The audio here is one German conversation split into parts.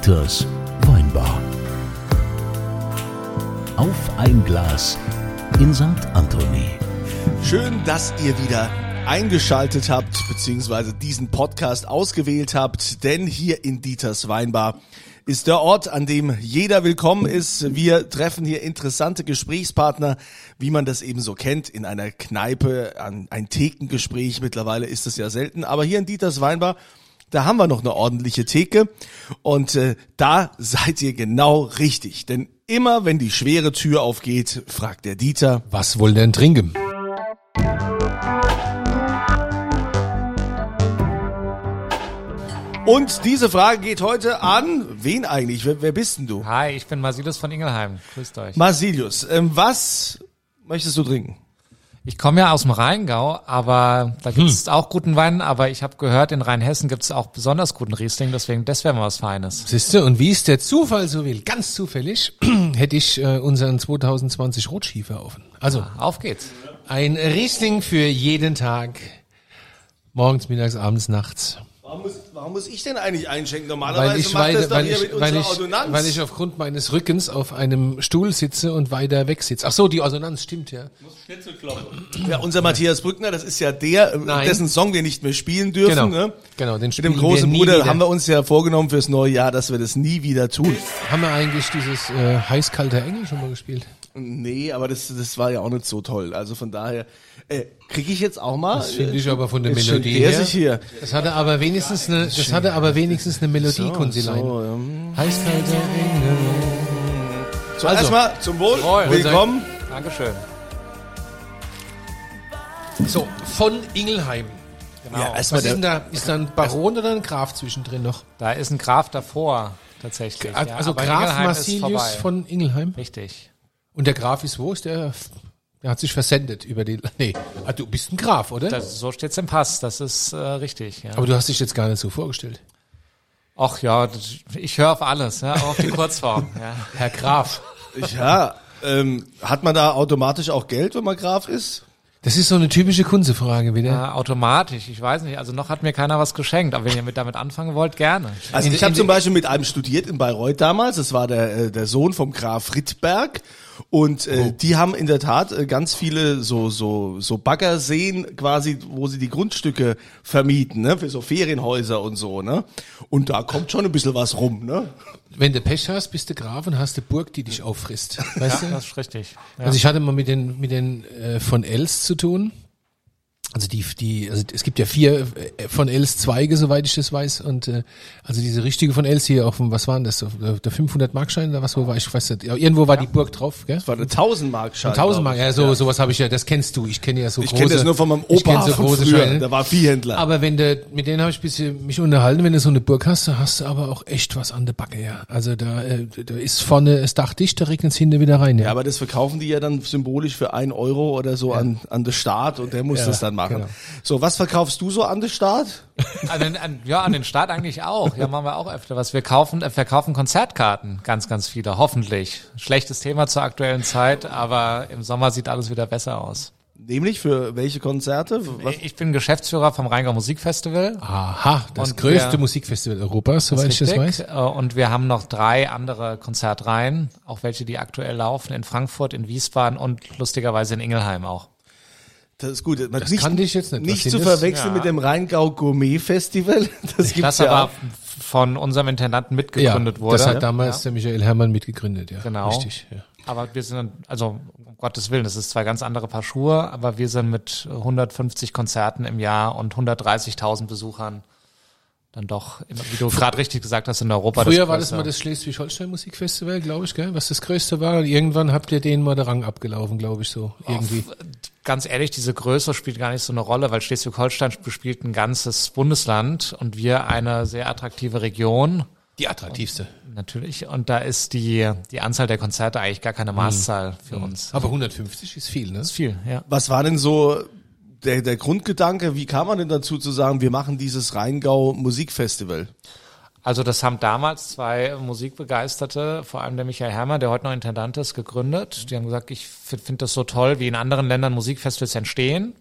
Dieters Weinbar. Auf ein Glas in St. Anthony. Schön, dass ihr wieder eingeschaltet habt, beziehungsweise diesen Podcast ausgewählt habt, denn hier in Dieters Weinbar ist der Ort, an dem jeder willkommen ist. Wir treffen hier interessante Gesprächspartner, wie man das eben so kennt, in einer Kneipe, an ein Thekengespräch. Mittlerweile ist es ja selten, aber hier in Dieters Weinbar da haben wir noch eine ordentliche Theke und äh, da seid ihr genau richtig. Denn immer wenn die schwere Tür aufgeht, fragt der Dieter, Was wollen denn trinken? und diese Frage geht heute an, wen eigentlich? Wer, wer bist denn du? Hi, ich bin Masilus von Ingelheim. Grüßt euch. Marsilius, ähm, was möchtest du trinken? Ich komme ja aus dem Rheingau, aber da gibt es auch guten Wein, aber ich habe gehört, in Rheinhessen gibt es auch besonders guten Riesling, deswegen das wäre mal was Feines. Siehste, und wie es der Zufall so will, ganz zufällig, hätte ich äh, unseren 2020 Rotschiefer offen. Also Auf geht's. ein Riesling für jeden Tag. Morgens, mittags, abends, nachts. Warum muss, warum muss ich denn eigentlich einschenken? Weil Normalerweise ich, macht das weil, doch weil, hier ich, mit weil, unserer ich, Ordonnanz. weil ich aufgrund meines Rückens auf einem Stuhl sitze und weiter weg sitze. Ach so, die Ordonnanz stimmt ja. ja, unser Matthias Brückner, das ist ja der, äh, Nein. dessen Song wir nicht mehr spielen dürfen. Genau, Ne? genau, den Mit dem großen wir nie Bruder wieder. haben wir uns ja vorgenommen fürs neue Jahr, dass wir das nie wieder tun. Haben wir eigentlich dieses äh, heiß-kalter Engel schon mal gespielt? Nee, aber das, das war ja auch nicht so toll. Also von daher, äh, kriege ich jetzt auch mal. Das finde ich aber von der Jetzt Melodie her. sich hier. Das hatte aber wenigstens eine, das hatte aber wenigstens eine Melodie, Kunzilein. So, ähm, Heiß-kalter Engel. so Also. erstmal zum Wohl. Wohl. Willkommen. Dankeschön. So, von Ingelheim. Genau. Ja, Was erstmal ist da? Ist da ein Baron oder ein Graf zwischendrin noch? Da ist ein Graf davor, tatsächlich. Ja, also Graf vorbei. von Ingelheim. Richtig. Und der Graf ist wo? Ist der, der hat sich versendet über die, nee, ah, du bist ein Graf, oder? Das, so steht's im Pass, das ist äh, richtig. Ja. aber du hast dich jetzt gar nicht so vorgestellt. Ach ja, ich höre auf alles, ja, auch auf die Kurzform. ja. Herr Graf. ja, ähm, hat man da automatisch auch Geld, wenn man Graf ist? Das ist so eine typische Kunzefrage wieder. Ja, automatisch, ich weiß nicht. Also noch hat mir keiner was geschenkt, aber wenn ihr mit damit anfangen wollt, gerne. Also In- ich habe zum Beispiel mit einem studiert in Bayreuth damals. Das war der, äh, der Sohn vom Graf Rittberg. Und Oh. äh, die haben in der Tat äh, ganz viele so so so Baggerseen quasi, wo sie die Grundstücke vermieten, ne, für so Ferienhäuser und so, ne. Und da kommt schon ein bisschen was rum, ne. Wenn du Pech hast, bist du Graf und hast eine Burg, die dich auffrisst. Weißt Ja, du? das ist richtig. Ja. Also ich hatte mal mit den mit den äh, von Els zu tun. Also die die also es gibt ja vier äh, von Els Zweige, soweit ich das weiß und äh, also diese richtige von Els hier auf dem was waren das so der der 500 Markschein oder was wo war ich weiß nicht. Ja, irgendwo war die Burg drauf, gell? Das war eine 1000 Mark Schein. 1000 Mark, ja, ich. so sowas habe ich ja, das kennst du. Ich kenne ja so Ich große kenne das nur von meinem ich Opa so große früher. Scheine. Der war Viehhändler. Aber wenn du, mit denen habe ich bisschen mich unterhalten, wenn du so eine Burg hast, da hast du aber auch echt was an der Backe, ja. Also da, äh, da ist vorne das Dach dicht, da regnet es hinten wieder rein, ja. ja, aber das verkaufen die ja dann symbolisch für ein Euro oder so an, an den Staat und der muss Ja, das dann machen. Genau. So, was verkaufst du so an den Staat? An den, an, ja, an den Start eigentlich auch. Ja, machen wir auch öfter was. Wir kaufen, äh, verkaufen Konzertkarten, ganz, ganz viele, hoffentlich. Schlechtes Thema zur aktuellen Zeit, aber im Sommer sieht alles wieder besser aus. Nämlich für welche Konzerte? Was? Ich bin Geschäftsführer vom Rheingau Musikfestival. Aha, das Und größte wer- Musikfestival Europas, soweit ich das weiß. Äh, Und wir haben noch drei andere Konzertreihen, auch welche, die aktuell laufen, in Frankfurt, in Wiesbaden und lustigerweise in Ingelheim auch. Das ist gut. Das kannte ich jetzt nicht. Nicht zu das? verwechseln Ja. mit dem Rheingau Gourmet Festival. Das gibt's Das ja aber auch. von unserem Intendanten mitgegründet wurde. Das hat damals der Michael Herrmann mitgegründet, ja. Genau. Richtig, ja. Aber wir sind, also um Gottes Willen, das ist zwei ganz andere Paar Schuhe, aber wir sind mit 150 Konzerten im Jahr und 130.000 Besuchern dann doch, immer, wie du gerade richtig gesagt hast, in Europa. Früher war das mal das Schleswig-Holstein Musikfestival, glaube ich, gell? Was das größte war. Und irgendwann habt ihr denen mal der Rang abgelaufen, glaube ich, so. Irgendwie. Ganz ehrlich, diese Größe spielt gar nicht so eine Rolle, weil Schleswig-Holstein bespielt ein ganzes Bundesland und wir eine sehr attraktive Region. Die attraktivste. Natürlich. Und da ist die, die Anzahl der Konzerte eigentlich gar Mhm. keine Maßzahl für uns. Aber 150 ist viel, ne? Ist viel, ja. Was war denn so der, der Grundgedanke? Wie kam man denn dazu zu sagen, wir machen dieses Rheingau Musikfestival? Also das haben damals zwei Musikbegeisterte, vor allem der Michael Herrmann, der heute noch Intendant ist, gegründet. Die haben gesagt, ich finde find das so toll, wie in anderen Ländern Musikfestivals entstehen.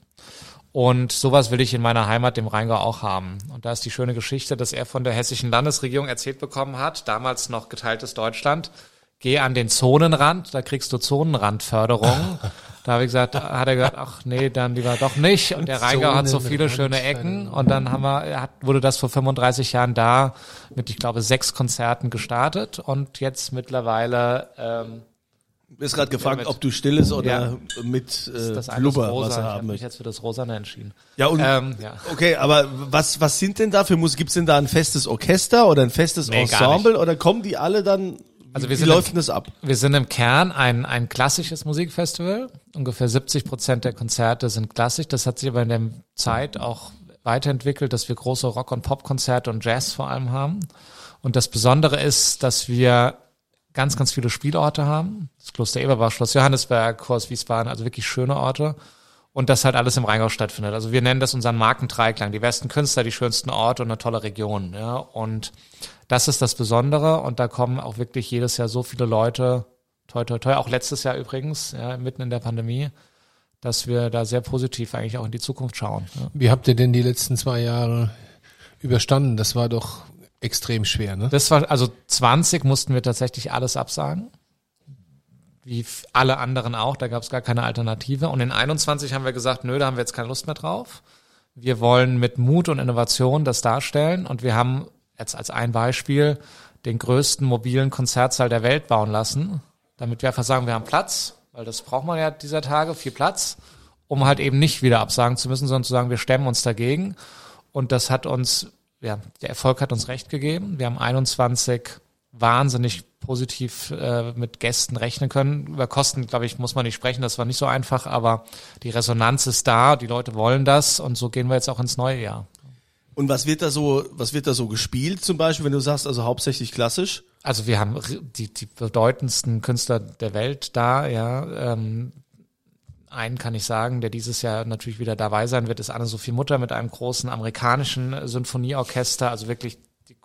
Und sowas will ich in meiner Heimat, dem Rheingau, auch haben. Und da ist die schöne Geschichte, dass er von der hessischen Landesregierung erzählt bekommen hat, damals noch geteiltes Deutschland, geh an den Zonenrand, da kriegst du Zonenrandförderung. Da habe ich gesagt, hat er gesagt, ach nee, dann lieber doch nicht. Und der Rheingau hat so viele schöne Ecken. Und dann haben wir, hat, wurde das vor 35 Jahren da mit, ich glaube, sechs Konzerten gestartet und jetzt mittlerweile ähm, Du bist gerade gefragt, mit- ob du stilles oder Ja. mit ist äh, das Blubber rosa. Ich haben habe mich jetzt für das Rosane entschieden. Ja, und Ähm, ja. okay, aber was was sind denn da für Musik? Gibt's denn da ein festes Orchester oder ein festes Nee, Ensemble oder kommen die alle dann? Also wie wir wie sind läuft im- das ab? Wir sind im Kern ein, ein klassisches Musikfestival. Ungefähr 70 Prozent der Konzerte sind klassisch. Das hat sich aber in der Zeit auch weiterentwickelt, dass wir große Rock- und Popkonzerte und Jazz vor allem haben. Und das Besondere ist, dass wir ganz, ganz viele Spielorte haben. Das Kloster Eberbach, Schloss Johannesberg, Kurs Wiesbaden, also wirklich schöne Orte. Und das halt alles im Rheingau stattfindet. Also wir nennen das unseren Markentreiklang. Die besten Künstler, die schönsten Orte und eine tolle Region. Ja. Und das ist das Besondere. Und da kommen auch wirklich jedes Jahr so viele Leute, toi, toi, toi, auch letztes Jahr übrigens, ja, mitten in der Pandemie, dass wir da sehr positiv eigentlich auch in die Zukunft schauen. Ja. Wie habt ihr denn die letzten zwei Jahre überstanden? Das war doch extrem schwer, ne? Das war, also 20 mussten wir tatsächlich alles absagen. Wie alle anderen auch, da gab es gar keine Alternative. Und in 21 haben wir gesagt, nö, da haben wir jetzt keine Lust mehr drauf. Wir wollen mit Mut und Innovation das darstellen. Und wir haben jetzt als ein Beispiel den größten mobilen Konzertsaal der Welt bauen lassen, damit wir einfach sagen, wir haben Platz, weil das braucht man ja dieser Tage, viel Platz, um halt eben nicht wieder absagen zu müssen, sondern zu sagen, wir stemmen uns dagegen. Und das hat uns, ja, der Erfolg hat uns recht gegeben. Wir haben 21 wahnsinnig positiv äh, mit Gästen rechnen können. Über Kosten, glaube ich, muss man nicht sprechen, das war nicht so einfach, aber die Resonanz ist da, die Leute wollen das und so gehen wir jetzt auch ins neue Jahr. Und was wird da so, was wird da so gespielt zum Beispiel, wenn du sagst, also hauptsächlich klassisch? Also wir haben die, die bedeutendsten Künstler der Welt da, ja. Ähm, einen kann ich sagen, der dieses Jahr natürlich wieder dabei sein wird, ist Anne-Sophie Mutter mit einem großen amerikanischen Symphonieorchester, also wirklich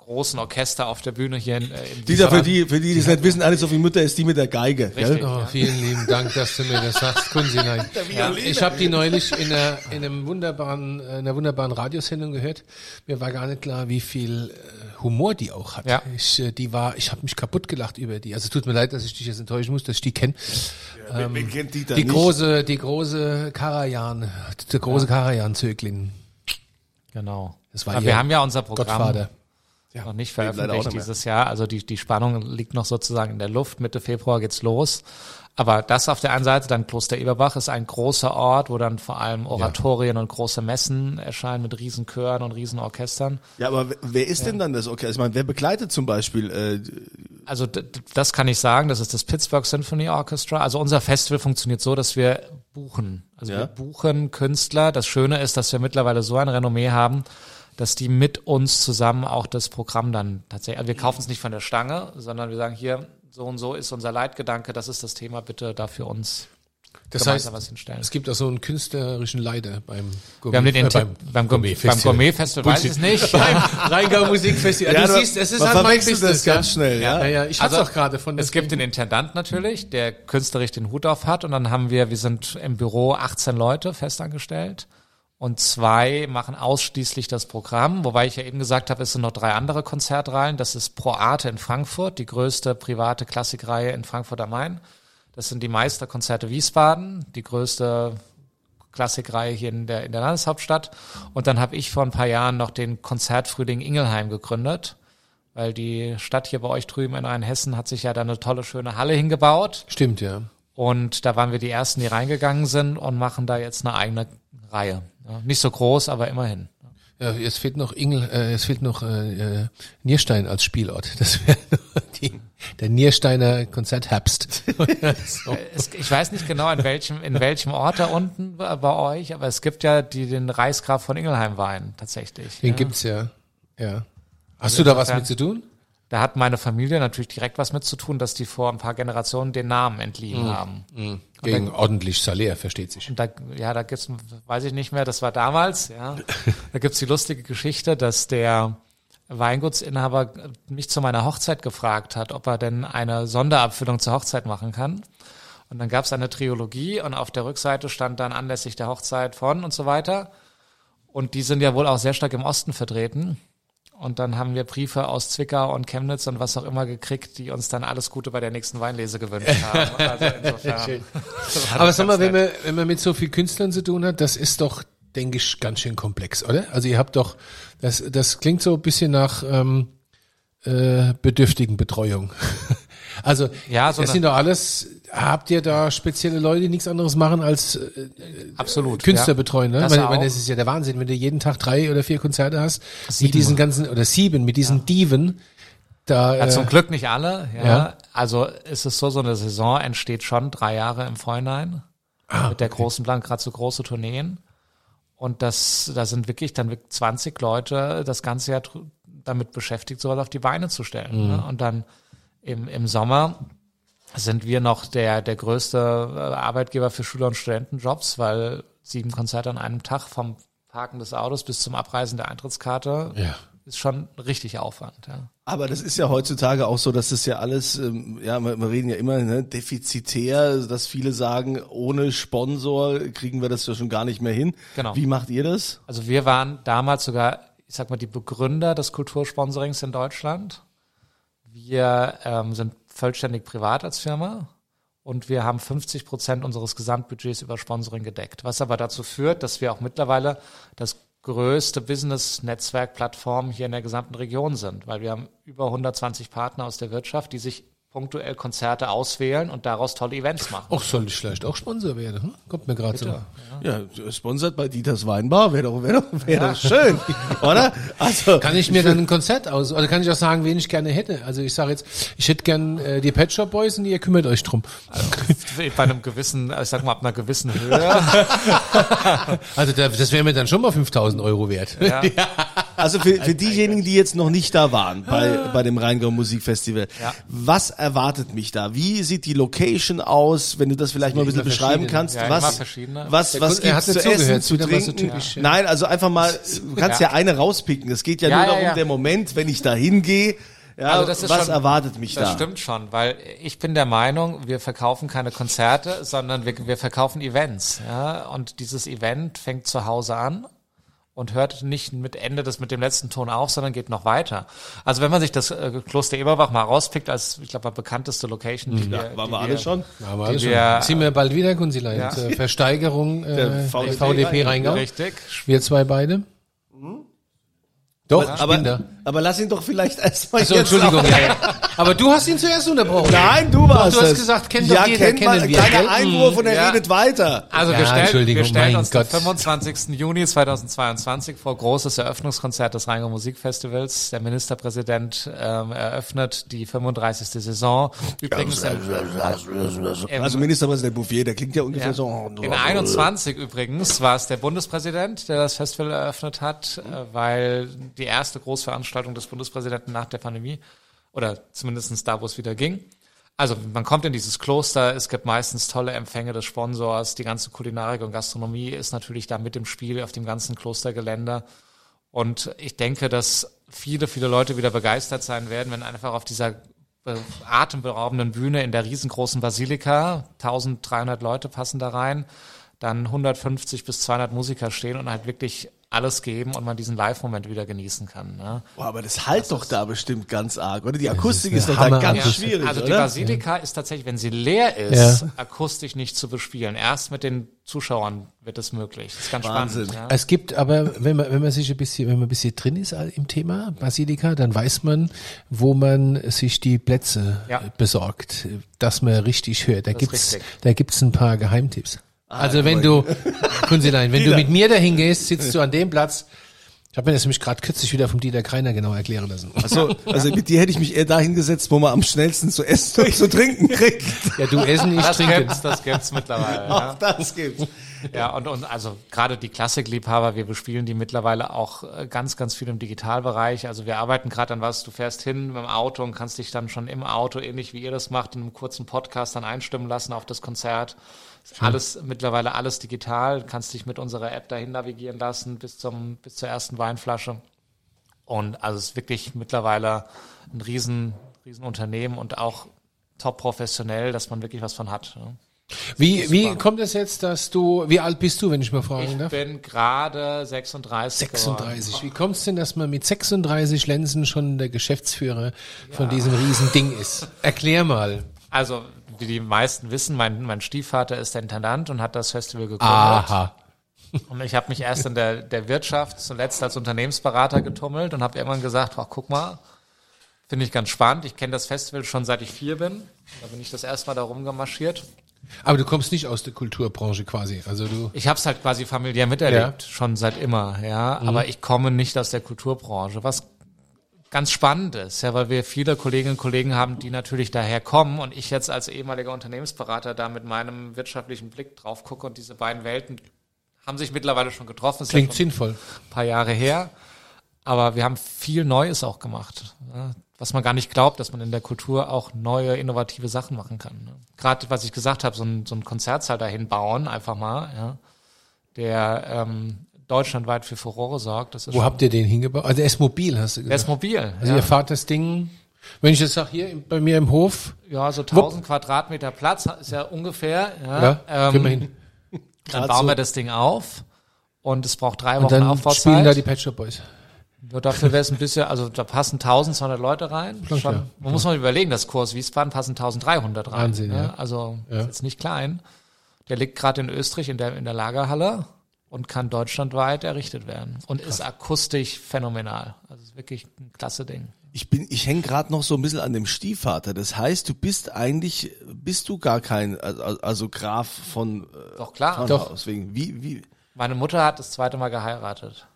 großen Orchester auf der Bühne hier in, äh, in Dieser für die, für die, die es nicht wissen, eine Sophie Mutter ist die mit der Geige. Richtig. Gell? Oh, vielen lieben Dank, dass du mir das sagst, Kunzi. Nein. Ich habe die neulich in einer, in einem wunderbaren, äh, einer wunderbaren Radiosendung gehört. Mir war gar nicht klar, wie viel äh, Humor die auch hat. Ja. Ich, äh, die war, ich habe mich kaputt gelacht über die. Also tut mir leid, dass ich dich jetzt enttäuschen muss, dass ich die kenne. Wen, wen kennt Dieter Die nicht? große, die große Karajan, der große Karajan-Zöglin. Genau. Das war Aber wir haben ja unser Programm Gottvater. Noch nicht veröffentlicht nicht dieses Jahr. Also die, die Spannung liegt noch sozusagen in der Luft. Mitte Februar geht's los. Aber das auf der einen Seite, dann Kloster Eberbach ist ein großer Ort, wo dann vor allem Oratorien und große Messen erscheinen mit Riesenchören und Riesenorchestern. Ja, aber wer- ist denn dann das Orchester? Ich meine, wer begleitet zum Beispiel? Äh, Also das kann ich sagen, das ist das Pittsburgh Symphony Orchestra. Also unser Festival funktioniert so, dass wir buchen. Also Ja. wir buchen Künstler. Das Schöne ist, dass wir mittlerweile so ein Renommee haben, dass die mit uns zusammen auch das Programm dann tatsächlich, also wir kaufen es nicht von der Stange, sondern wir sagen hier, so und so ist unser Leitgedanke, das ist das Thema, bitte da für uns Das heißt, was hinstellen. es gibt auch so einen künstlerischen Leiter beim Gourmet, Wir haben den äh, beim, Gourmet beim Gourmet-Festival, weiß ich es nicht. beim Rheingau Musikfestival. Ja, du du- siehst, es ist halt mein Business. das ganz schnell, ja. Ja, ja, ich hab's Also, auch gerade von Es gibt den Intendant natürlich, der künstlerisch den Hut auf hat und dann haben wir, wir sind im Büro 18 Leute festangestellt und zwei machen ausschließlich das Programm, wobei ich ja eben gesagt habe, es sind noch drei andere Konzertreihen. Das ist Pro Arte in Frankfurt, die größte private Klassikreihe in Frankfurt am Main. Das sind die Meisterkonzerte Wiesbaden, die größte Klassikreihe hier in der, in der Landeshauptstadt. Und dann habe ich vor ein paar Jahren noch den Konzertfrühling Ingelheim gegründet, weil die Stadt hier bei euch drüben in Rheinhessen hat sich ja da eine tolle, schöne Halle hingebaut. Stimmt, ja. Und da waren wir die Ersten, die reingegangen sind und machen da jetzt eine eigene Reihe. Ja, nicht so groß, aber immerhin. Ja, es fehlt noch Ingel, äh, es fehlt noch äh, äh, Nierstein als Spielort. Das wäre der Niersteiner Konzertherbst. so. Ich weiß nicht genau, in welchem, in welchem Ort da unten bei euch, aber es gibt ja die, den Reichsgraf von Ingelheim Wein tatsächlich. Den ja. gibt's ja. Ja. Hast du da was mit zu tun? Da hat meine Familie natürlich direkt was mit zu tun, dass die vor ein paar Generationen den Namen entliehen haben. Gegen ordentlich Salär, versteht sich. Und da, ja, da gibt's, weiß ich nicht mehr, das war damals, ja. Da gibt's die lustige Geschichte, dass der Weingutsinhaber mich zu meiner Hochzeit gefragt hat, ob er denn eine Sonderabfüllung zur Hochzeit machen kann. Und dann gab es eine Triologie und auf der Rückseite stand dann anlässlich der Hochzeit von und so weiter. Und die sind ja wohl auch sehr stark im Osten vertreten. Und dann haben wir Briefe aus Zwickau und Chemnitz und was auch immer gekriegt, die uns dann alles Gute bei der nächsten Weinlese gewünscht haben. Also insofern. Aber sag mal, wenn man, wenn man mit so vielen Künstlern zu tun hat, das ist doch, denke ich, ganz schön komplex, oder? Also ihr habt doch, das, das klingt so ein bisschen nach ähm, äh, bedürftigen Betreuung. also Ja, so das sind doch alles, habt ihr da spezielle Leute, die nichts anderes machen als äh, Absolut. Künstler ja. betreuen, ne? Das Weil, weil das ist ja der Wahnsinn, wenn du jeden Tag drei oder vier Konzerte hast, Sieben. mit diesen ganzen, oder sieben, mit diesen Diven, da, Ja, äh, zum Glück nicht alle. Ja. Ja. Also ist es so, so eine Saison entsteht schon drei Jahre im Vorhinein Ah, mit der großen Plan, gerade so große Tourneen. Und das, da sind wirklich dann wirklich 20 Leute das ganze Jahr damit beschäftigt, sowas auf die Beine zu stellen. Mhm. Ne? Und dann im, im Sommer sind wir noch der, der größte äh, Arbeitgeber für Schüler- und Studentenjobs, weil sieben Konzerte an einem Tag vom Parken des Autos bis zum Abreisen der Eintrittskarte Ja. ist schon richtig Aufwand. Ja. Aber das ist ja heutzutage auch so, dass das ja alles, ähm, ja, wir, wir reden ja immer, ne, defizitär, dass viele sagen, ohne Sponsor kriegen wir das ja schon gar nicht mehr hin. Genau. Wie macht ihr das? Also wir waren damals sogar, ich sag mal, die Begründer des Kultursponsorings in Deutschland. Wir ähm, sind vollständig privat als Firma und wir haben 50 Prozent unseres Gesamtbudgets über Sponsoring gedeckt. Was aber dazu führt, dass wir auch mittlerweile das größte Business-Netzwerk-Plattform hier in der gesamten Region sind, weil wir haben über 120 Partner aus der Wirtschaft, die sich punktuell Konzerte auswählen und daraus tolle Events machen. auch soll ich vielleicht auch Sponsor werden, hm? Kommt mir gerade so. Ja, sponsert bei Dieters Weinbar, wäre doch, wäre doch, wäre doch schön, oder? Also, Kann ich mir dann ein Konzert aus, oder kann ich auch sagen, wen ich gerne hätte? Also ich sage jetzt, ich hätte gern äh, die Pet Shop Boys und ihr kümmert euch drum. Bei einem gewissen, ich sag mal, ab einer gewissen Höhe. Also da, das wäre mir dann schon mal 5000 Euro wert. Ja. Also für, für diejenigen, die jetzt noch nicht da waren bei, bei dem Rheingau Musikfestival, Ja. was erwartet mich da? Wie sieht die Location aus, wenn du das vielleicht mal ein bisschen beschreiben kannst? Ja, was, was, was gibt's hat zu essen, zu so trinken? ja. Nein, also einfach mal, du kannst ja, Ja. eine rauspicken. Es geht ja, nur darum, der Moment, wenn ich da hingehe, ja, Also das ist was schon- erwartet mich Das da? stimmt schon, weil ich bin der Meinung, wir verkaufen keine Konzerte, sondern wir, wir verkaufen Events. Ja? Und dieses Event fängt zu Hause an und hört nicht mit Ende des mit dem letzten Ton auf, sondern geht noch weiter. Also wenn man sich das äh, Kloster Eberbach mal rauspickt als ich glaube bekannteste Location, die wir, Waren die wir alle schon? Ja, aber Die alles schon. wir- Sind wir bald wieder, Kunzilein, Ja. zur Versteigerung äh, Der VDP, VDP Rheingau. richtig. Wir zwei beide. Doch, ich Aber, da. aber lass ihn doch vielleicht erstmal jetzt Entschuldigung. Ja, ja. Aber du hast ihn zuerst unterbrochen. Nein, du warst du hast es. gesagt, kennt doch ja, jeder, kennt man, kennen wir, Kleiner? Einwurf und er Ja. redet weiter. Also Ja, wir stellen, Entschuldigung, wir stellen uns Gott. den 25. Juni 2022 vor großes Eröffnungskonzert des Rheingau Musikfestivals. Der Ministerpräsident ähm, eröffnet die 35. Saison. Übrigens im, im, Also Ministerpräsident Bouffier, der klingt ja ungefähr ja, so. oh, in 21 übrigens war es der Bundespräsident, der das Festival eröffnet hat, äh, weil die erste Großveranstaltung des Bundespräsidenten nach der Pandemie oder zumindestens da, wo es wieder ging. Also man kommt in dieses Kloster, es gibt meistens tolle Empfänge des Sponsors, die ganze Kulinarik und Gastronomie ist natürlich da mit im Spiel auf dem ganzen Klostergelände. Und ich denke, dass viele, viele Leute wieder begeistert sein werden, wenn einfach auf dieser atemberaubenden Bühne in der riesengroßen Basilika, 1300 Leute passen da rein, dann 150 bis 200 Musiker stehen und halt wirklich alles geben und man diesen Live-Moment wieder genießen kann. Ne? Boah, aber das halt doch da bestimmt ganz arg, oder? Die Akustik ist, eine doch da ganz Ja. schwierig, also die oder? Basilika ist tatsächlich, wenn sie leer ist, Ja. akustisch nicht zu bespielen. Erst mit den Zuschauern wird es möglich. Das ist ganz Wahnsinn. spannend. Ja. Es gibt aber, wenn man, wenn man sich ein bisschen, wenn man ein bisschen drin ist im Thema Basilika, dann weiß man, wo man sich die Plätze Ja. besorgt, dass man richtig hört. Da ist gibt's, da gibt's ein paar Geheimtipps. Ah, Also wenn du, Kunzilein, wenn du mit mir dahin gehst, sitzt du an dem Platz. Ich habe mir das nämlich gerade kürzlich wieder vom Dieter Kreiner genau erklären lassen. Also, also mit dir hätte ich mich eher dahin gesetzt, wo man am schnellsten zu essen und zu trinken kriegt. Ja, du essen, ich Das trinke. gibt's, das gibt's mittlerweile. Ja. Auch das gibt's. Ja, und, und also gerade die Klassikliebhaber, wir bespielen die mittlerweile auch äh, ganz, ganz viel im Digitalbereich. Also wir arbeiten gerade an was, du fährst hin mit dem Auto und kannst dich dann schon im Auto, ähnlich wie ihr das macht, in einem kurzen Podcast dann einstimmen lassen auf das Konzert. Ist Alles mittlerweile alles digital, kannst dich mit unserer App dahin navigieren lassen bis zum bis zur ersten Weinflasche. Und also es ist wirklich mittlerweile ein riesen, riesen Unternehmen und auch top professionell, dass man wirklich was von hat. Ne? Wie, wie kommt es jetzt, dass du, wie alt bist du, wenn ich mal fragen Ich darf? bin gerade 36. geworden. 36. Wie kommt es denn, dass man mit 36 Lenzen schon der Geschäftsführer von diesem riesen Ding ist? Erklär mal. Also, wie die meisten wissen, mein, mein Stiefvater ist der Intendant und hat das Festival gegründet. Aha. Und ich habe mich erst in der, der Wirtschaft zuletzt als Unternehmensberater getummelt und habe irgendwann gesagt, ach, guck mal, finde ich ganz spannend. Ich kenne das Festival schon seit ich vier bin. Da bin ich das erste Mal da rumgemarschiert. Aber du kommst nicht aus der Kulturbranche quasi. Also du. Ich habe es halt quasi familiär miterlebt, schon seit immer, ja. Aber ich komme nicht aus der Kulturbranche, was ganz spannend ist, ja, weil wir viele Kolleginnen und Kollegen haben, die natürlich daher kommen und ich jetzt als ehemaliger Unternehmensberater da mit meinem wirtschaftlichen Blick drauf gucke und diese beiden Welten haben sich mittlerweile schon getroffen. Ist ja Klingt schon sinnvoll. ein paar Jahre her. Aber wir haben viel Neues auch gemacht. Ja, was man gar nicht glaubt, dass man in der Kultur auch neue, innovative Sachen machen kann. Ne? Gerade, was ich gesagt habe, so ein, so ein Konzertsaal dahin bauen, einfach mal, ja, der ähm, deutschlandweit für Furore sorgt. Das ist Wo habt ihr den hingebaut? Also der ist mobil, hast du der gesagt. ist mobil. also ja. ihr fahrt das Ding, wenn ich das sag, hier bei mir im Hof, ja, so 1000 Quadratmeter Platz ist ja ungefähr. Ja, ja, ähm, wir hin. dann bauen so. wir das Ding auf und es braucht drei Und Wochen dann Aufbauzeit. spielen da die Pet Shop Boys. Ja, dafür wäre es ein bisschen, also da passen 1200 Leute rein. Klar, Schon, klar, man muss mal überlegen, das Kurs Wiesbaden passen 1300 rein. Wahnsinn, ne? ja. Also Ja. ist jetzt nicht klein. Der liegt gerade in Österreich in der, in der Lagerhalle und kann deutschlandweit errichtet werden. Und ist akustisch phänomenal. Also ist wirklich ein klasse Ding. Ich bin, ich hänge gerade noch so ein bisschen an dem Stiefvater. Das heißt, du bist eigentlich, bist du gar kein, also, also Graf von, äh, Doch klar. von Doch. Haus wegen. Wie, wie? Meine Mutter hat das zweite Mal geheiratet.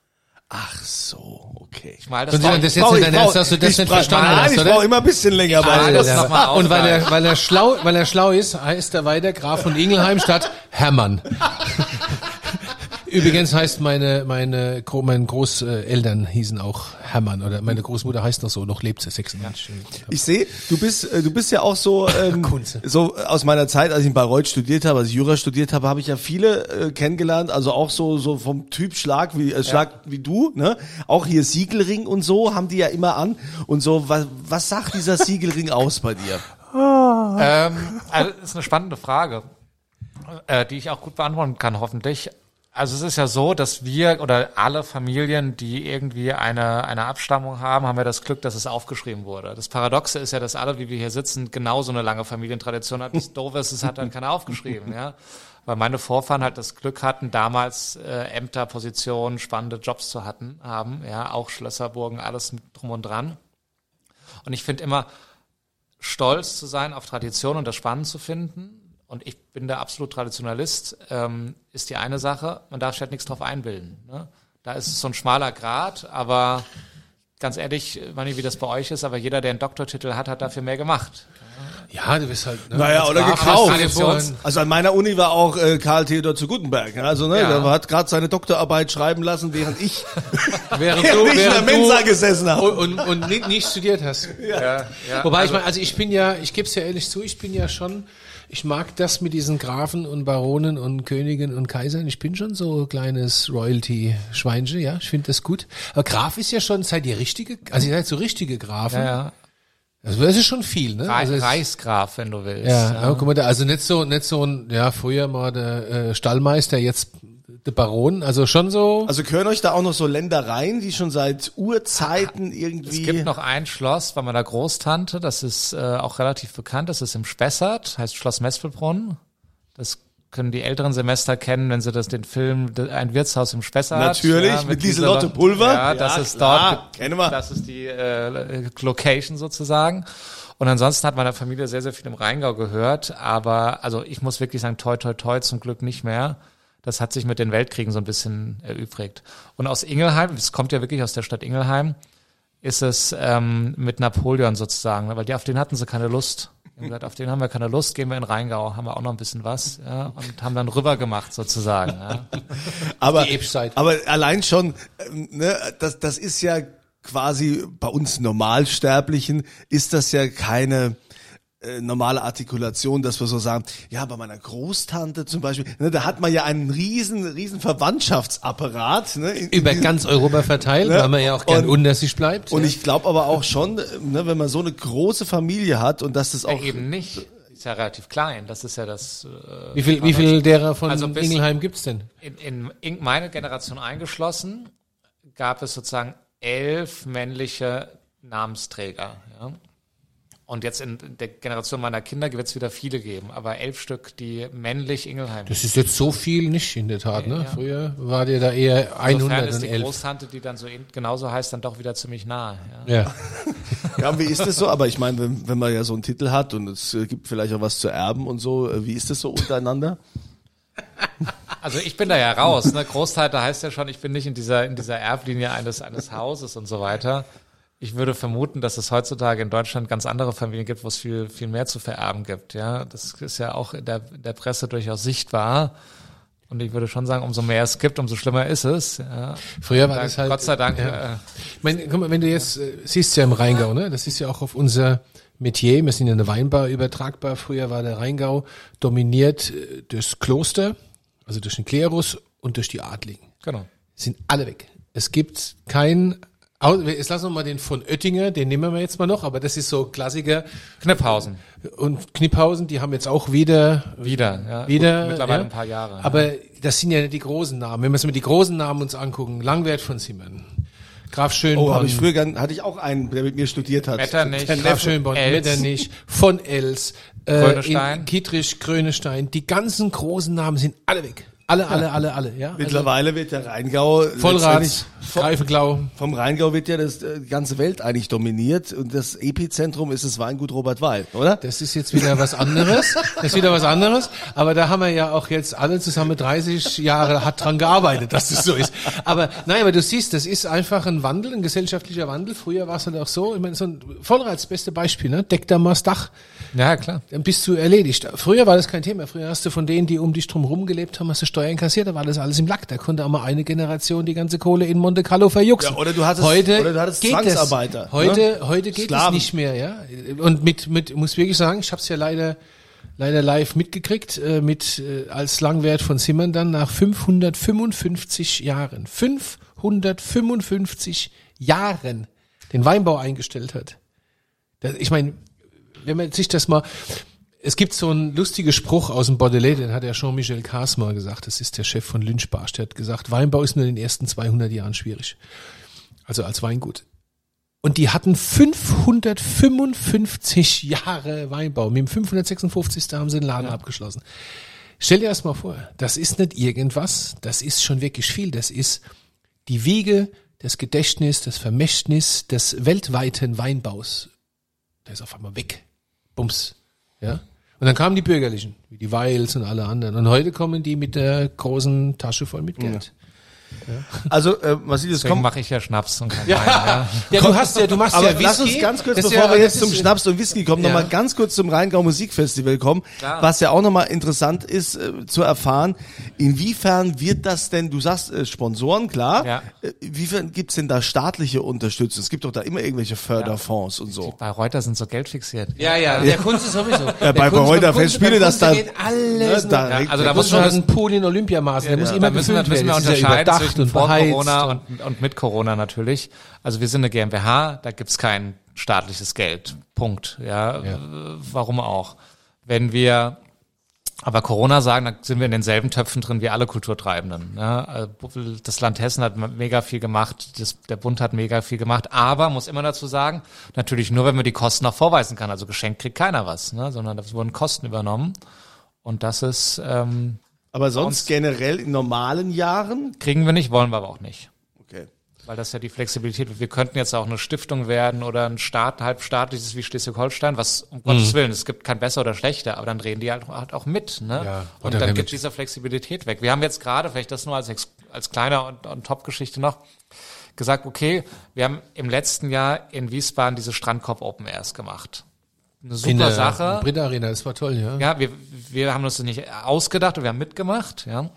Ach so, okay. Ich meine, das war, das jetzt nicht dein Ernst, dass du das nicht verstanden Nein, hast, ich oder? brauche immer ein bisschen länger. Weil das mal Und weil er, weil er schlau, weil er schlau ist, heißt er weiter Graf von Ingelheim statt Hermann. Übrigens heißt meine, meine, meine Großeltern hießen auch Hermann oder meine Großmutter heißt noch so, noch lebt sie 96. ich sehe, du bist, äh, du bist ja auch so, ähm, so äh, aus meiner Zeit, als ich in Bayreuth studiert habe, als ich Jura studiert habe, habe ich ja viele äh, kennengelernt, also auch so, so vom Typ Schlag wie, äh, Schlag wie du, ne? Auch hier Siegelring und so haben die ja immer an und so. Was, was sagt dieser Siegelring aus bei dir? Ähm, also ist eine spannende Frage, äh, die ich auch gut beantworten kann, hoffentlich. Also es ist ja so, dass wir oder alle Familien, die irgendwie eine, eine Abstammung haben, haben ja das Glück, dass es aufgeschrieben wurde. Das Paradoxe ist ja, dass alle, wie wir hier sitzen, genauso eine lange Familientradition haben. Das Doofe ist, es hat dann keiner aufgeschrieben, ja. Weil meine Vorfahren halt das Glück hatten, damals äh, Ämter, Positionen, spannende Jobs zu hatten, haben, ja, auch Schlösserburgen, alles mit drum und dran. Und ich finde immer, stolz zu sein auf Tradition und das spannend zu finden. Und ich bin der absolut Traditionalist, ähm, ist die eine Sache. Man darf sich halt nichts drauf einbilden. Ne? Da ist es so ein schmaler Grad, aber ganz ehrlich, ich weiß nicht, wie das bei euch ist, aber jeder, der einen Doktortitel hat, hat dafür mehr gemacht. Ja, du bist halt, ne, Naja, oder gekauft. du Also an meiner Uni war auch äh, Karl Theodor zu Gutenberg. ne? Also ne, Ja. der hat gerade seine Doktorarbeit schreiben lassen, während ich Während nicht du, in der während Mensa du gesessen habe. und, und, und nicht, nicht studiert hast. Ja, ja. Wobei ich meine, also ich bin ja, ich gebe es ja ehrlich zu, ich bin ja schon, ich mag das mit diesen Grafen und Baronen und Königen und Kaisern. Ich bin schon so ein kleines Royalty-Schweinchen, ja, ich finde das gut. Aber Graf ist ja schon, seid ihr richtige, also ihr seid so richtige Grafen. ja, ja. Also das ist schon viel, ne? Rei- Also Reichsgraf, wenn du willst. ja, aber guck mal, da, also nicht so, nicht so ein, ja, früher mal der äh, Stallmeister, jetzt der Baron, also schon so. Also gehören euch da auch noch so Ländereien, die schon seit Urzeiten irgendwie. Es gibt noch ein Schloss bei meiner Großtante, das ist äh, auch relativ bekannt, das ist im Spessart, heißt Schloss Mespelbrunn. Das können die älteren Semester kennen, wenn sie das den Film Ein Wirtshaus im Spessart. Natürlich, mit Lieselotte Lieselotte- Pulver. Ja, das Ja, ist klar, dort. kennen wir. Das ist die äh, Location sozusagen. Und ansonsten hat meine Familie sehr, sehr viel im Rheingau gehört, aber also ich muss wirklich sagen, toi, toi, toi, zum Glück nicht mehr. Das hat sich mit den Weltkriegen so ein bisschen erübrigt. Und aus Ingelheim, es kommt ja wirklich aus der Stadt Ingelheim, ist es ähm, mit Napoleon sozusagen, ne? weil die, auf den hatten sie keine Lust. Gesagt, auf den haben wir keine Lust, gehen wir in Rheingau, haben wir auch noch ein bisschen was, ja, und haben dann rüber gemacht sozusagen. Ja. aber, aber allein schon, ähm, ne, das, das ist ja quasi bei uns Normalsterblichen ist das ja keine äh, normale Artikulation, dass wir so sagen, ja, bei meiner Großtante zum Beispiel, ne, da hat man ja einen riesen, riesen Verwandtschaftsapparat. Ne, in- über ganz Europa verteilt, Ne? weil man ja auch gern Und- sich bleibt. Und ja. ich glaube aber auch schon, äh, ne, wenn man so eine große Familie hat und dass das auch Eben nicht. ist ja relativ klein. Das ist ja das. Äh, Wie viel, wie viel derer von Also Ingelheim gibt's denn? in, in, in meine Generation eingeschlossen gab es sozusagen elf männliche Namensträger. Ja? Und jetzt in der Generation meiner Kinder wird es wieder viele geben, aber elf Stück, die männlich Ingelheim. Das ist jetzt so viel nicht in der Tat, ne? Ja. Früher war der da eher Insofern ist die 111. Großtante, die dann so in, genauso heißt, dann doch wieder ziemlich nah. Ja? Ja. Ja, wie ist das so? Aber ich meine, wenn, wenn man ja so einen Titel hat und es äh, gibt vielleicht auch was zu erben und so, äh, wie ist das so untereinander? Also ich bin da ja raus. Ne? Großtante heißt ja schon, ich bin nicht in dieser, in dieser Erblinie eines, eines Hauses und so weiter. Ich würde vermuten, dass es heutzutage in Deutschland ganz andere Familien gibt, wo es viel, viel mehr zu vererben gibt. Ja, das ist ja auch in der, in der Presse durchaus sichtbar. Und ich würde schon sagen, umso mehr es gibt, umso schlimmer ist es. Ja. Früher war Da, das halt. Gott sei Dank. Ja. Äh, Ich meine, guck mal, wenn du jetzt äh, siehst ja im Rheingau, ne? Das ist ja auch auf unser Metier. Wir sind ja eine Weinbar übertragbar. Früher war der Rheingau dominiert äh, durchs Kloster, also durch den Klerus und durch die Adligen. genau. Sind alle weg. Es gibt kein Jetzt lassen wir mal den von Oettinger, den nehmen wir jetzt mal noch, aber das ist so Klassiker. Kniphausen. Und Kniphausen, die haben jetzt auch wieder Wieder. Ja. wieder Gut, mittlerweile ja. ein paar Jahre. Aber das sind ja nicht die großen Namen. Wenn wir uns mit die großen Namen uns angucken, Langwert von Simmern, Graf Schönborn, Oh, habe ich früher gern, hatte ich auch einen, der mit mir studiert hat. Metternich. Graf Neffe. Schönborn, Els. Metternich, von Els, äh, Grönestein. in Kietrich, Grönestein, die ganzen großen Namen sind alle weg. Alle, alle, alle, alle, ja. Also Mittlerweile wird der Rheingau Vollrad, letztendlich- vom, Rheingau wird ja das äh, die ganze Welt eigentlich dominiert und das Epizentrum ist das Weingut Robert Weil, oder? Das ist jetzt wieder was anderes. Das ist wieder was anderes. Aber da haben wir ja auch jetzt alle zusammen 30 Jahre hart dran gearbeitet, dass das so ist. Aber nein, aber du siehst, das ist einfach ein Wandel, ein gesellschaftlicher Wandel. Früher war es halt auch so. Ich meine, so ein Vollrad, das beste Beispiel, ne? Deck da mal das Dach. ja, klar. Dann bist du erledigt. Früher war das kein Thema. Früher hast du von denen, die um dich drum herum gelebt haben, hast du Steuern kassiert, da war das alles im Lack. Da konnte auch mal eine Generation die ganze Kohle in Monte Carlo verjuxen. Ja, oder du hattest- heute oder du hattest geht Zwangsarbeiter, Das. Heute, ne? heute geht Sklaven. es nicht mehr, ja. Und mit, mit, muss wirklich sagen, ich habe es ja leider, leider live mitgekriegt, äh, mit äh, als Langwert von Simmern dann nach 555 Jahren. 555 Jahren den Weinbau eingestellt hat. Ich meine, wenn man sich das mal, es gibt so einen lustigen Spruch aus dem Baudelaire, den hat ja Jean-Michel mal gesagt, das ist der Chef von Lynchbarsch, der hat gesagt, Weinbau ist nur in den ersten 200 Jahren schwierig. Also als Weingut. Und die hatten 555 Jahre Weinbau. Mit dem 556. haben sie den Laden abgeschlossen. Stell dir das mal vor, das ist nicht irgendwas, das ist schon wirklich viel. Das ist die Wiege, das Gedächtnis, das Vermächtnis des weltweiten Weinbaus. Der ist auf einmal weg. Bums. Ja. Und dann kamen die Bürgerlichen, wie die Weils und alle anderen. Und heute kommen die mit der großen Tasche voll mit Geld. Also, äh, Deswegen komm, mache ich ja Schnaps und kein Wein. Ja. Ja, du hast ja, du machst aber ja lass Whisky. uns ganz kurz, Das bevor ja- wir das jetzt zum Schnaps und Whisky kommen, Ja. nochmal ganz kurz zum Rheingau Musikfestival kommen, Klar. was ja auch nochmal interessant ist äh, zu erfahren, inwiefern wird das denn, du sagst äh, Sponsoren, klar, Ja. äh, inwiefern gibt's denn da staatliche Unterstützung? Es gibt doch da immer irgendwelche Förderfonds und so. Bei Reuter sind so geldfixiert. Ja, ja, der Kunst ist sowieso. Ja, bei Reuter Festspiele, dass da- alles Ne, da also da muss schon das- ein Pool in Olympiamaßen, der muss immer da müssen, wir- müssen. Das ja unterscheiden zwischen und vor beheizt Corona und- und, mit Corona natürlich. Also wir sind eine GmbH, da gibt's kein staatliches Geld. Punkt. Ja, Ja. Warum auch? Wenn wir aber Corona sagen, dann sind wir in denselben Töpfen drin wie alle Kulturtreibenden. Ja, also das Land Hessen hat mega viel gemacht, das, der Bund hat mega viel gemacht, aber muss immer dazu sagen, natürlich nur, wenn man die Kosten auch vorweisen kann. Also geschenkt kriegt keiner was, ne, sondern da wurden Kosten übernommen. Und das ist ähm, Aber sonst generell in normalen Jahren? kriegen wir nicht, wollen wir aber auch nicht. Okay. Weil das ja die Flexibilität, wir könnten jetzt auch eine Stiftung werden oder ein Staat, halbstaatliches wie Schleswig-Holstein, was um Gottes Willen, es gibt kein besser oder schlechter, aber dann drehen die halt, halt auch mit. Ne? Ja, und dann gibt diese Flexibilität weg. Wir haben jetzt gerade, vielleicht das nur als, Ex- als kleiner und, und Top-Geschichte noch, gesagt, okay, wir haben im letzten Jahr in Wiesbaden diese Strandkorb Open Airs gemacht. Eine super in der Sache. Brit Arena, das war toll, ja. Ja, wir, wir haben uns das nicht ausgedacht und wir haben mitgemacht, ja.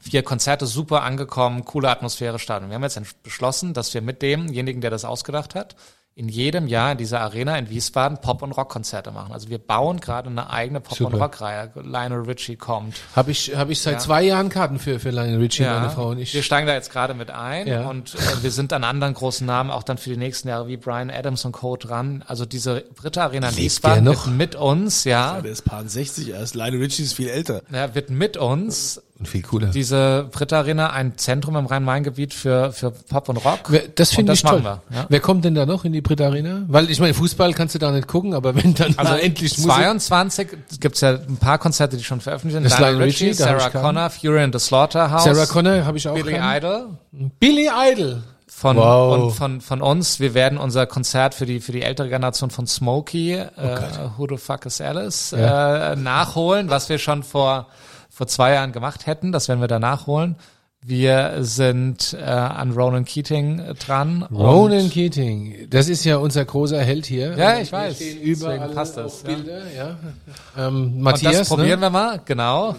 Vier Konzerte super angekommen, coole Atmosphäre, Stadion. Wir haben jetzt beschlossen, dass wir mit demjenigen, der das ausgedacht hat, in jedem Jahr in dieser Arena in Wiesbaden Pop- und Rockkonzerte machen. Also wir bauen gerade eine eigene Pop- und Super. Rockreihe. Lionel Richie kommt. Habe ich, hab ich seit Ja. zwei Jahren Karten für, für Lionel Richie, meine Frau und ich. Wir steigen da jetzt gerade mit ein Ja. und äh, wir sind an anderen großen Namen auch dann für die nächsten Jahre wie Brian Adams und Co. dran. Also diese Britta Arena in Wiesbaden wird mit uns, ja, Der ist paar 60 erst. Lionel Richie ist viel älter. ja, wird mit uns Und viel cooler. diese Britta Arena ein Zentrum im Rhein-Main-Gebiet für, für Pop und Rock. Wer- Das finde ich toll. machen wir, ja. Wer kommt denn da noch in die Brit Arena? Weil ich meine, Fußball kannst du da nicht gucken, aber wenn dann Also endlich Musik. 22 gibt's ja ein paar Konzerte, die schon veröffentlicht sind. Das Lionel Richie, Richie, Sarah. Connor, Fury and the Slaughterhouse, Sarah Connor habe ich auch. Billy keinen. Idol Billy Idol. von, Wow. und von, von uns. Wir werden unser Konzert für die, für die ältere Generation von Smokey, äh, Who the Fuck is Alice, Oh Ja. äh, nachholen, was wir schon vor, vor zwei Jahren gemacht hätten. Das werden wir da nachholen. Wir sind äh, an Ronan Keating äh, dran. Ronan Keating. Das ist ja unser großer Held hier. Ja, ich Wir weiß. Überall Deswegen passt das, ja. Bilder, ja. Ähm, Und Matthias, das probieren ne? wir mal, genau.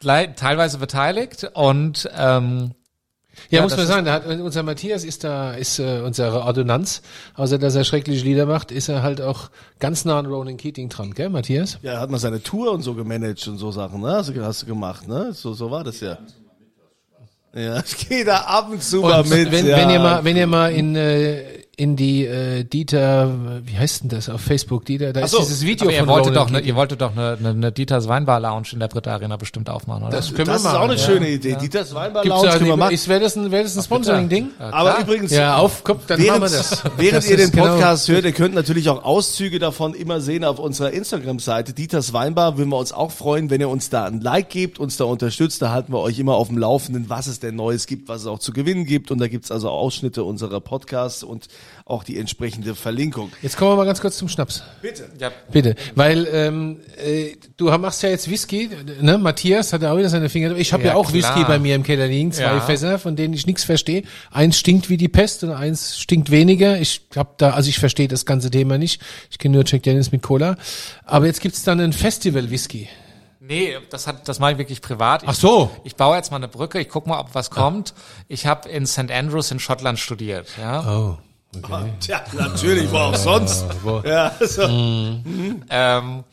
Teilweise beteiligt und ähm, Ja, Ja, muss man sagen, da hat, unser Matthias ist da, ist äh, unsere Ordonnanz. Außer dass er schreckliche Lieder macht, ist er halt auch ganz nah an Ronan Keating dran, gell, Matthias? Ja, hat man seine Tour und so gemanagt und so Sachen, ne? Hast du, hast du gemacht, ne? So, so war das ja. Ja, ich gehe da ab und zu mal Und mit. wenn, ja. wenn ihr mal, wenn ihr mal in äh, in die äh, Dieter, wie heißt denn das auf Facebook, Dieter, da Ach ist so, dieses Video aber ihr von wolltet Ronan doch, ne, ihr wolltet doch eine, eine, eine Dieters Weinbar Lounge in der Britta Arena bestimmt aufmachen, oder? Das können das wir ist machen. auch eine ja. schöne Idee. Dieters Weinbar Gibt's Lounge können wir machen. ist, wäre das ein, wäre das ein Sponsoring-Ding? Ja, Aber übrigens, Ja, auf, kommt, dann während, machen wir das. während Das ihr den genau- Podcast hört, ihr könnt natürlich auch Auszüge davon immer sehen auf unserer Instagram-Seite. Dieters Weinbar würden wir uns auch freuen, wenn ihr uns da ein Like gebt, uns da unterstützt. Da halten wir euch immer auf dem Laufenden, was es denn Neues gibt, was es auch zu gewinnen gibt. Und da gibt's also Ausschnitte unserer Podcasts und auch die entsprechende Verlinkung. Jetzt kommen wir mal ganz kurz zum Schnaps. Bitte. Ja, Bitte, weil ähm, äh, du machst ja jetzt Whisky, ne? Matthias hat ja auch wieder seine Finger. Ich habe ja, Ja, auch Whisky klar. bei mir im Keller liegen, zwei Ja. Fässer, von denen ich nichts verstehe. Eins stinkt wie die Pest und eins stinkt weniger. Ich habe da, also ich verstehe das ganze Thema nicht. Ich kenne nur Jack Daniels mit Cola. Aber jetzt gibt's dann ein Festival Whisky. nee, das hat, das mache ich wirklich privat. Ich, Ach so. Ich baue jetzt mal eine Brücke, ich guck mal, ob was kommt. Ich habe in St. Andrews in Schottland studiert, ja. Oh. Tja, natürlich, wo auch sonst. wo- Ja, so. Ähm,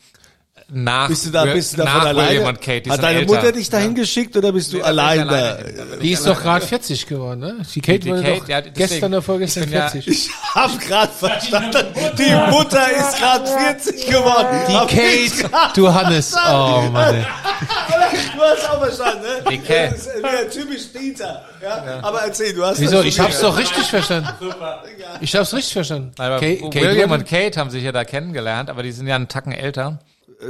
nach, Bist du da, bist du da nach von alleine? William und Kate, die Hat deine älter. Mutter dich dahin geschickt oder bist du Nee, allein da? Die ist doch gerade 40 geworden, ne? Die Kate Die wurde Kate, doch ja, gestern oder vorgestern ich bin ja- 40. Ich hab grad verstanden, die Mutter ist gerade 40 geworden. Die Hab Kate, du Hannes. Oh Mann. Du hast auch verstanden, ne? Die Kate. Das ist wieder typisch Dieter. Ja? Aber erzähl, du hast Wieso? Ich hab's doch richtig verstanden. Ich hab's richtig verstanden. Aber Kate- Kate William und Kate haben sich ja da kennengelernt, aber die sind ja einen Tacken älter.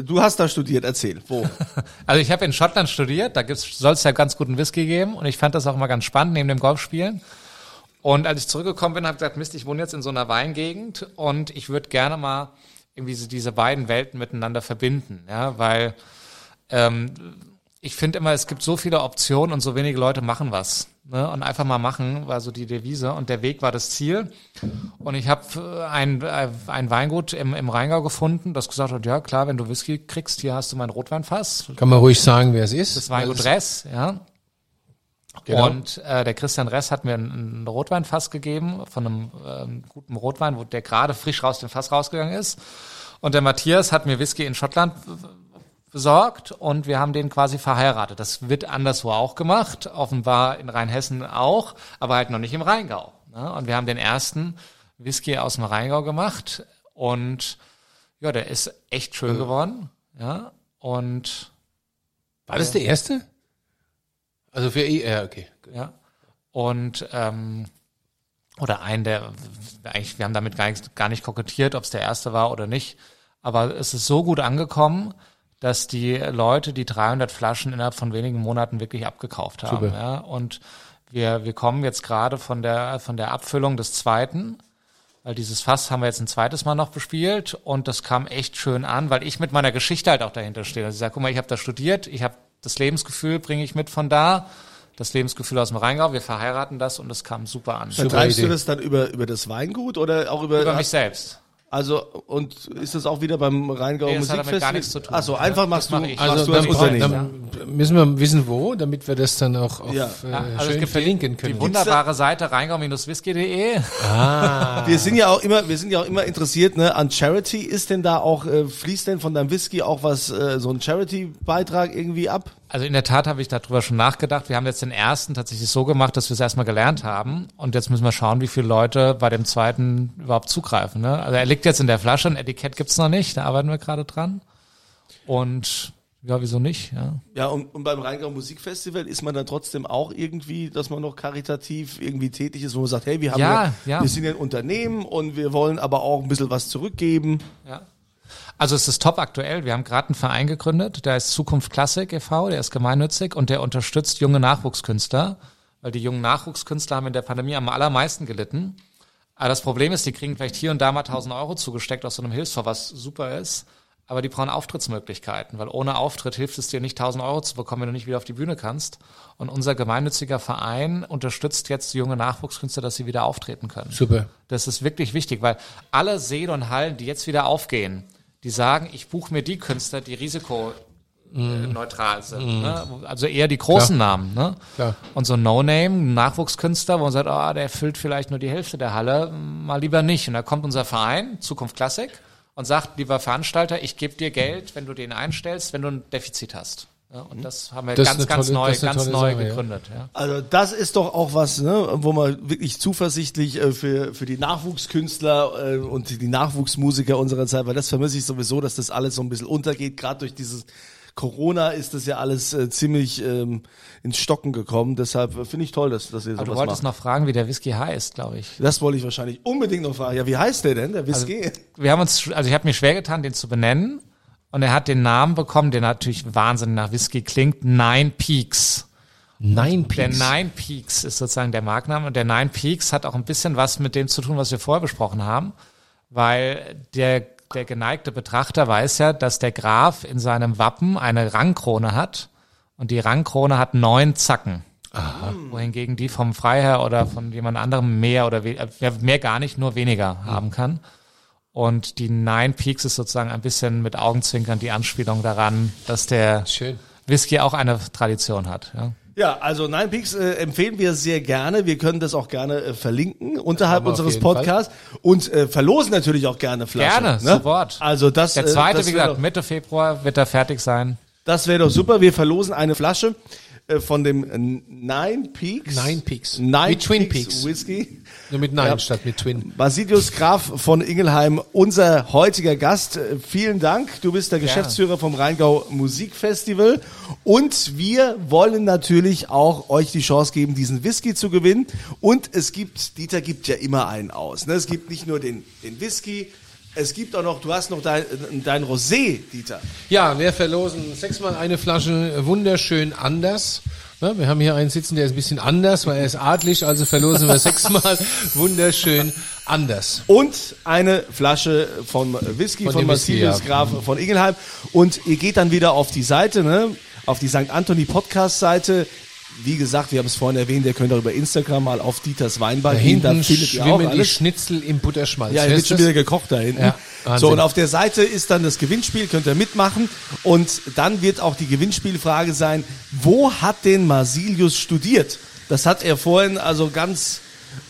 Du hast da studiert, erzähl. Wo? Also ich habe in Schottland studiert, da soll es ja ganz guten Whisky geben und ich fand das auch immer ganz spannend neben dem Golfspielen. Und als ich zurückgekommen bin, habe ich gesagt, Mist, ich wohne jetzt in so einer Weingegend und ich würde gerne mal irgendwie diese beiden Welten miteinander verbinden, ja, weil ähm, ich finde immer, es gibt so viele Optionen und so wenige Leute machen was. Ne? Und einfach mal machen war so die Devise und der Weg war das Ziel. Und ich habe ein, äh, ein Weingut im, im Rheingau gefunden, das gesagt hat, ja klar, wenn du Whisky kriegst, hier hast du mein Rotweinfass. Kann man ruhig sagen, wer es ist. Das Weingut Ress, ja. Genau. Und äh, der Christian Ress hat mir ein, ein Rotweinfass gegeben von einem ähm, guten Rotwein, wo der gerade frisch raus dem Fass rausgegangen ist. Und der Matthias hat mir Whisky in Schottland besorgt und wir haben den quasi verheiratet. Das wird anderswo auch gemacht, offenbar in Rheinhessen auch, aber halt noch nicht im Rheingau. Ne? Und wir haben den ersten Whisky aus dem Rheingau gemacht und ja, der ist echt schön geworden. Ja, und War das der erste? Also für E, ja, okay. ja. Und ähm, oder ein, der eigentlich, wir haben damit gar nicht, gar nicht kokettiert, ob es der erste war oder nicht. Aber es ist so gut angekommen, dass die Leute die 300 Flaschen innerhalb von wenigen Monaten wirklich abgekauft haben. Super. Ja. Und wir, wir kommen jetzt gerade von der, von der Abfüllung des zweiten, weil dieses Fass haben wir jetzt ein zweites Mal noch bespielt und das kam echt schön an, weil ich mit meiner Geschichte halt auch dahinter stehe. Also ich sage, guck mal, ich habe da studiert, ich habe das Lebensgefühl, bringe ich mit von da, das Lebensgefühl aus dem Rheingau, wir verheiraten das und es kam super an. Vertreibst du das dann über, über das Weingut oder auch über, Über mich selbst. Also, und ist das auch wieder beim Rheingau Nee, das damit gar nichts zu tun. Achso, Ja, einfach das machst du, mach ich. machst Also du als dann, dann müssen wir wissen, wo, damit wir das dann auch auf, Ja. äh, Ja, also schön gibt verlinken die, können. die wunderbare Seite rheingau-whisky.de. Wir sind ja auch immer, wir sind ja auch immer interessiert ne, an Charity. Ist denn da auch, äh, fließt denn von deinem Whisky auch was, äh, so ein Charity-Beitrag irgendwie ab? Also in der Tat habe ich darüber schon nachgedacht. Wir haben jetzt den ersten tatsächlich so gemacht, dass wir es erstmal gelernt haben. Und jetzt müssen wir schauen, wie viele Leute bei dem zweiten überhaupt zugreifen. Ne? Also er liegt jetzt in der Flasche, ein Etikett gibt's noch nicht, da arbeiten wir gerade dran. Und ja, wieso nicht? Ja. Ja, und, und beim Rheingau Musikfestival ist man dann trotzdem auch irgendwie, dass man noch karitativ irgendwie tätig ist, wo man sagt, hey, wir haben Ja, ja, ja. wir sind ja ein Unternehmen und wir wollen aber auch ein bisschen was zurückgeben. Ja. Also es ist top aktuell. Wir haben gerade einen Verein gegründet, der ist Zukunft Klassik e.V., der ist gemeinnützig und der unterstützt junge Nachwuchskünstler, weil die jungen Nachwuchskünstler haben in der Pandemie am allermeisten gelitten. Aber das Problem ist, die kriegen vielleicht hier und da mal 1000 Euro zugesteckt aus so einem Hilfsfonds, was super ist. Aber die brauchen Auftrittsmöglichkeiten, weil ohne Auftritt hilft es dir nicht 1000 Euro zu bekommen, wenn du nicht wieder auf die Bühne kannst. Und unser gemeinnütziger Verein unterstützt jetzt junge Nachwuchskünstler, dass sie wieder auftreten können. Super. Das ist wirklich wichtig, weil alle Seen und Hallen, die jetzt wieder aufgehen, die sagen, ich buche mir die Künstler, die risikoneutral sind. Ne? Also eher die großen Klar. Namen. Ne? Klar. Und so ein No-Name, Nachwuchskünstler, wo man sagt, ah, der füllt vielleicht nur die Hälfte der Halle, mal lieber nicht. Und da kommt unser Verein, Zukunft Klassik, und sagt, lieber Veranstalter, ich gebe dir Geld, wenn du den einstellst, wenn du ein Defizit hast. Ja, und das haben wir Das ganz, ganz tolle- neu, ganz neu Sache, gegründet. Ja. Also das ist doch auch was, ne, wo man wirklich zuversichtlich äh, für, für die Nachwuchskünstler äh, und die Nachwuchsmusiker unserer Zeit, weil das vermisse ich sowieso, dass das alles so ein bisschen untergeht. Gerade durch dieses Corona ist das ja alles äh, ziemlich ähm, ins Stocken gekommen. Deshalb äh, finde ich toll, dass, dass ihr Aber du sowas wolltest macht. noch fragen, wie der Whisky heißt, glaube ich. Das wollte ich wahrscheinlich unbedingt noch fragen. Ja, wie heißt der denn, der Whisky? wir haben uns, also ich habe mir schwer getan, den zu benennen. Und er hat den Namen bekommen, der natürlich wahnsinnig nach Whisky klingt, Nine Peaks. Nine Der Peaks. Nine Peaks ist sozusagen der Markenname. Und der Nine Peaks hat auch ein bisschen was mit dem zu tun, was wir vorher besprochen haben. Weil der, der geneigte Betrachter weiß ja, dass der Graf in seinem Wappen eine Rangkrone hat. Und die Rangkrone hat neun Zacken. Wohingegen die vom Freiherr oder von jemand anderem mehr oder ja, mehr gar nicht, nur weniger haben kann. Und die Nine Peaks ist sozusagen ein bisschen mit Augenzwinkern die Anspielung daran, dass der Schön. Whisky auch eine Tradition hat. Ja. Ja, also Nine Peaks äh, empfehlen wir sehr gerne. Wir können das auch gerne äh, verlinken unterhalb unseres Podcasts und äh, verlosen natürlich auch gerne Flaschen. Gerne, ne? sofort. Also das, Der äh, zweite, das wie gesagt, doch- Mitte Februar wird er fertig sein. Das wäre doch super. Wir verlosen eine Flasche von dem äh, Nine Peaks. Nine Peaks. Nine Wie Twin Peaks, Peaks. Whisky. Nur mit Nine Ja. statt mit Twin. Basilius Graf von Ingelheim, unser heutiger Gast. Äh, Vielen Dank. Du bist der Geschäftsführer vom Rheingau Musikfestival. Und wir wollen natürlich auch euch die Chance geben, diesen Whisky zu gewinnen. Und es gibt, Dieter gibt ja immer einen aus. Ne? Es gibt nicht nur den, den Whisky, es gibt auch noch, du hast noch dein, dein Rosé, Dieter. Ja, wir verlosen sechsmal eine Flasche äh, wunderschön anders. Ja, wir haben hier einen sitzen, der ist ein bisschen anders, weil er ist adlig, also verlosen wir sechsmal wunderschön anders. und eine Flasche vom Whisky Von von, ja. Graf von Ingelheim. Und ihr geht dann wieder auf die Seite, ne? auf die St. Anthony Podcast Seite. Wie gesagt, wir haben es vorhin erwähnt, ihr könnt auch über Instagram mal auf Dieters Weinbar Da gehen, da findet ihr auch schwimmen die alles. Schnitzel im Butterschmalz. Ja, wird schon wieder gekocht da hinten. Ja, so, und auf der Seite ist dann das Gewinnspiel, könnt ihr mitmachen. Und dann wird auch die Gewinnspielfrage sein, wo hat denn Marsilius studiert? Das hat er vorhin also ganz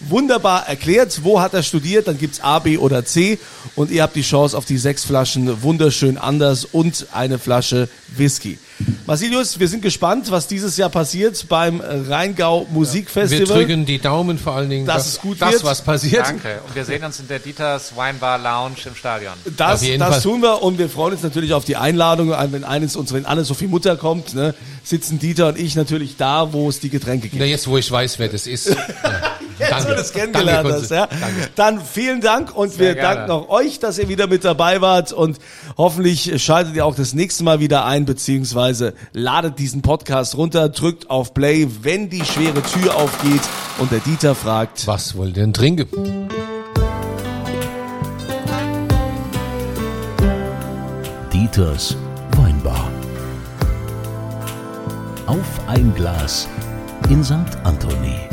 wunderbar erklärt. Wo hat er studiert? Dann gibt's A, B oder C. Und ihr habt die Chance auf die sechs Flaschen wunderschön anders und eine Flasche Whisky. Marsilius, wir sind gespannt, was dieses Jahr passiert beim Rheingau Wir Musikfestival. drücken die Daumen vor allen Dingen, Dass dass, es gut das wird. was passiert. Danke. Und wir sehen uns in der Dieters Weinbar Lounge im Stadion. Das, das tun wir und wir freuen uns natürlich auf die Einladung. Wenn eines uns, wenn Anne Sophie Mutter kommt, ne, sitzen Dieter und ich natürlich da, wo es die Getränke gibt. Na, jetzt, wo ich weiß, wer das ist. Jetzt, wo du das kennengelernt Danke, hast, ja. Danke. Dann vielen Dank und Sehr wir gerne. danken auch euch, dass ihr wieder mit dabei wart und hoffentlich schaltet ihr auch das nächste Mal wieder ein, beziehungsweise ladet diesen Podcast runter, drückt auf Play, wenn die schwere Tür aufgeht und der Dieter fragt, Was wollt ihr denn trinken? Dieters Weinbar. Auf ein Glas in St. Anthony.